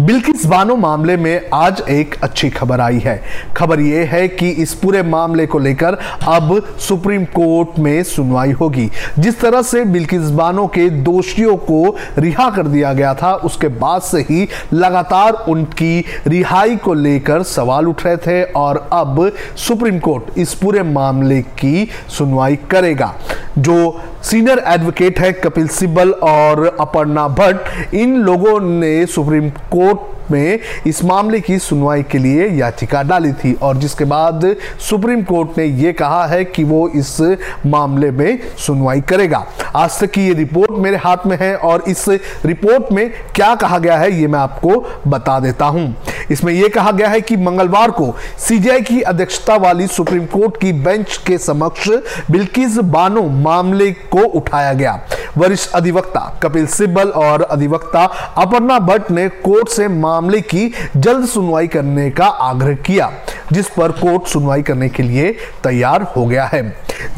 बिल्किस बानो मामले में आज एक अच्छी खबर आई है। खबर यह है कि इस पूरे मामले को लेकर अब सुप्रीम कोर्ट में सुनवाई होगी। जिस तरह से बिल्किस बानो के दोषियों को रिहा कर दिया गया था, उसके बाद से ही लगातार उनकी रिहाई को लेकर सवाल उठ रहे थे और अब सुप्रीम कोर्ट इस पूरे मामले की सुनवाई करेगा। जो सीनियर एडवोकेट है कपिल सिब्बल और अपर्णा भट्ट, इन लोगों ने सुप्रीम कोर्ट में इस मामले की सुनवाई के लिए याचिका डाली थी और जिसके बाद सुप्रीम कोर्ट ने यह कहा है कि वो इस मामले में सुनवाई करेगा। आज तक की ये रिपोर्ट मेरे हाथ में है और इस रिपोर्ट में क्या कहा गया है ये मैं आपको बता देता हूँ। इसमें यह कहा गया है कि मंगलवार को सीजीआई की अध्यक्षता वाली सुप्रीम कोर्ट की बेंच के समक्ष बिल्किस बानो मामले को उठाया गया। वरिष्ठ अधिवक्ता कपिल सिब्बल और अधिवक्ता अपर्णा भट्ट ने कोर्ट से मामले की जल्द सुनवाई करने का आग्रह किया, जिस पर कोर्ट सुनवाई करने के लिए तैयार हो गया है।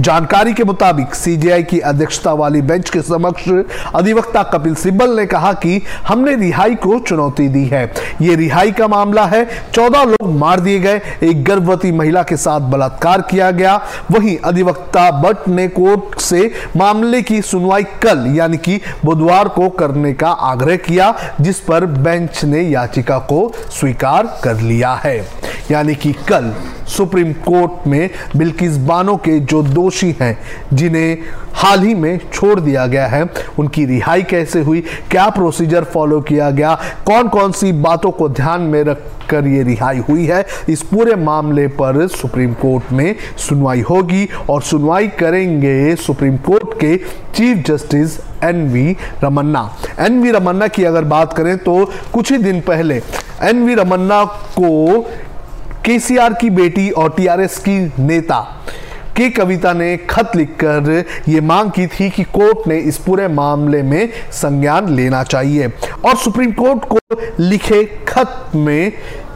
जानकारी के मुताबिक सीजीआई की अध्यक्षता वाली बेंच के समक्ष अधिवक्ता कपिल सिब्बल ने कहा कि हमने रिहाई को चुनौती दी है। ये रिहाई का मामला है। चौदह लोग मार दिए गए। एक गर्भवती महिला के साथ बलात्कार किया गया। वहीं अधिवक्ता भट्ट ने कोर्ट से मामले की सुनवाई कल, यानी कि बुधवार को करने का आग्रह किया, जिस पर बेंच ने याचिका को स्वीकार कर लिया है। यानी कि कल सुप्रीम कोर्ट में बिल्किस बानो के जो दोषी हैं, जिन्हें हाल ही में छोड़ दिया गया है, उनकी रिहाई कैसे हुई, क्या प्रोसीजर फॉलो किया गया कौन कौन सी बातों को ध्यान में रखकर ये रिहाई हुई है, इस पूरे मामले पर सुप्रीम कोर्ट में सुनवाई होगी और सुनवाई करेंगे सुप्रीम कोर्ट के chief justice N V Ramana. N V Ramana की अगर बात करें तो कुछ ही दिन पहले एन वी रमन्ना को केसीआर की बेटी और टीआरएस की नेता। के कविता ने खत लिखकर ये मांग की थी कि कोर्ट ने इस पूरे मामले में संज्ञान लेना चाहिए। और सुप्रीम कोर्ट को लिखे खत में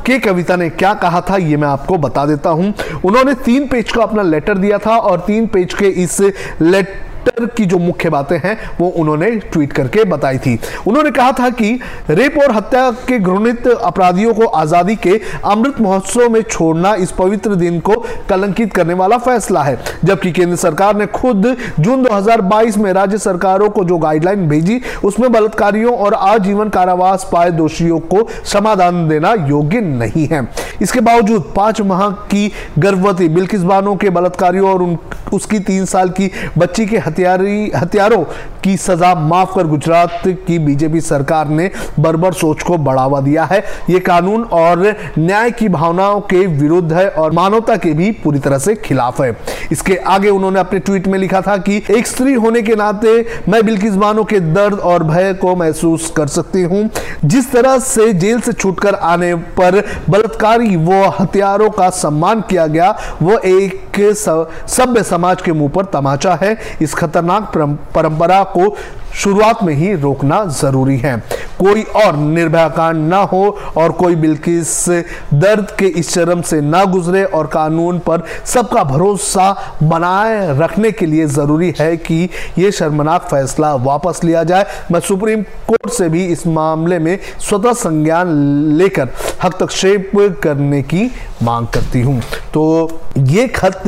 के कविता ने क्या कहा था, ये मैं आपको बता देता हूँ। उन्होंने तीन पेज का अपना लेटर दिया था और तीन पेज के इस लेटर ट्विटर की जो मुख्य बातें हैं, वो उन्होंने ट्वीट करके बताई थी। उन्होंने कहा था कि रेप और हत्या के घृणित अपराधियों को आज़ादी के अमृत महोत्सव में छोड़ना इस पवित्र दिन को कलंकित करने वाला फैसला है। जबकि केंद्र सरकार ने खुद जून 2022 में राज्य सरकारों को जो गाइडलाइन भेजी, उसमें बलात्कारियों और आजीवन कारावास पाए दोषियों को समाधान देना योग्य नहीं है। इसके बावजूद पाँच माह की गर्भवती बिल्किस बानो के बलात्कारियों और उन, उसकी तीन साल की बच्ची के हथियारी, हथियारों की सजा माफ़ कर गुजरात की बीजेपी सरकार ने बर्बर सोच को बढ़ावा दिया है। ये कानून और न्याय की भावनाओं के विरुद्ध है और मानवता के भी पूरी तरह से खिलाफ है। इसके आगे उन्होंने अपने ट्वीट में लिखा था कि एक स्त्री होने के नाते मैं बिल्किस बानो के दर्द और भय को महसूस कर सकती हूँ। जिस तरह से जेल से छूटकर आने पर बलात्कारी वो हथियारों का सम्मान किया गया, वो एक सभ्य समाज के मुँह पर तमाचा है। इस खतरनाक परंपरा को शुरुआत में ही रोकना ज़रूरी है। कोई और निर्भया कांड ना हो और कोई बिल्किस दर्द के इस चरम से ना गुजरे और कानून पर सबका भरोसा बनाए रखने के लिए ज़रूरी है कि ये शर्मनाक फैसला वापस लिया जाए। मैं सुप्रीम कोर्ट से भी इस मामले में स्वतः संज्ञान लेकर हस्तक्षेप करने की मांग करती हूँ। तो ये खत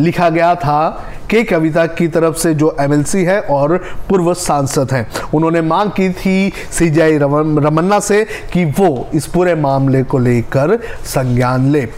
लिखा गया था के कविता की तरफ़ से जो एमएलसी है और पूर्व सांसद हैं। उन्होंने मांग की थी सीजीआई रमन्ना से कि वो इस पूरे मामले को लेकर संज्ञान ले।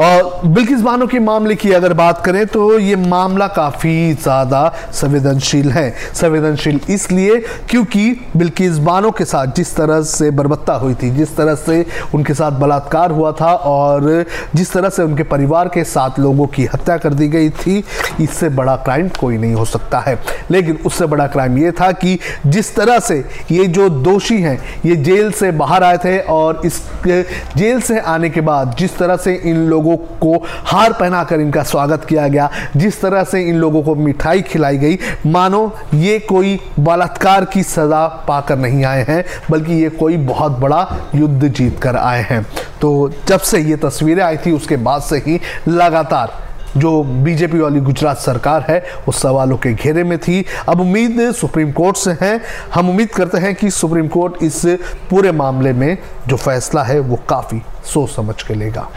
और बिल्किस बानो के मामले की अगर बात करें तो ये मामला काफ़ी ज़्यादा संवेदनशील है। संवेदनशील इसलिए क्योंकि बिल्किस बानो के साथ जिस तरह से बर्बत्ता हुई थी, जिस तरह से उनके साथ बलात्कार हुआ था और जिस तरह से उनके परिवार के सात लोगों की हत्या कर दी गई थी, इससे बड़ा क्राइम कोई नहीं हो सकता है। लेकिन उससे बड़ा क्राइम ये था कि जिस तरह से ये जो दोषी हैं, ये जेल से बाहर आए थे और इस जेल से आने के बाद जिस तरह से इन लोगों को हार पहनाकर इनका स्वागत किया गया, जिस तरह से इन लोगों को मिठाई खिलाई गई, मानो ये कोई बलात्कार की सज़ा पाकर नहीं आए हैं, बल्कि ये कोई बहुत बड़ा युद्ध जीत कर आए हैं। तो जब से ये तस्वीरें आई थी, उसके बाद से ही लगातार जो बीजेपी वाली गुजरात सरकार है वो सवालों के घेरे में थी। अब उम्मीद सुप्रीम कोर्ट से है। हम उम्मीद करते हैं कि सुप्रीम कोर्ट इस पूरे मामले में जो फैसला है, वो काफ़ी सोच समझ के लेगा।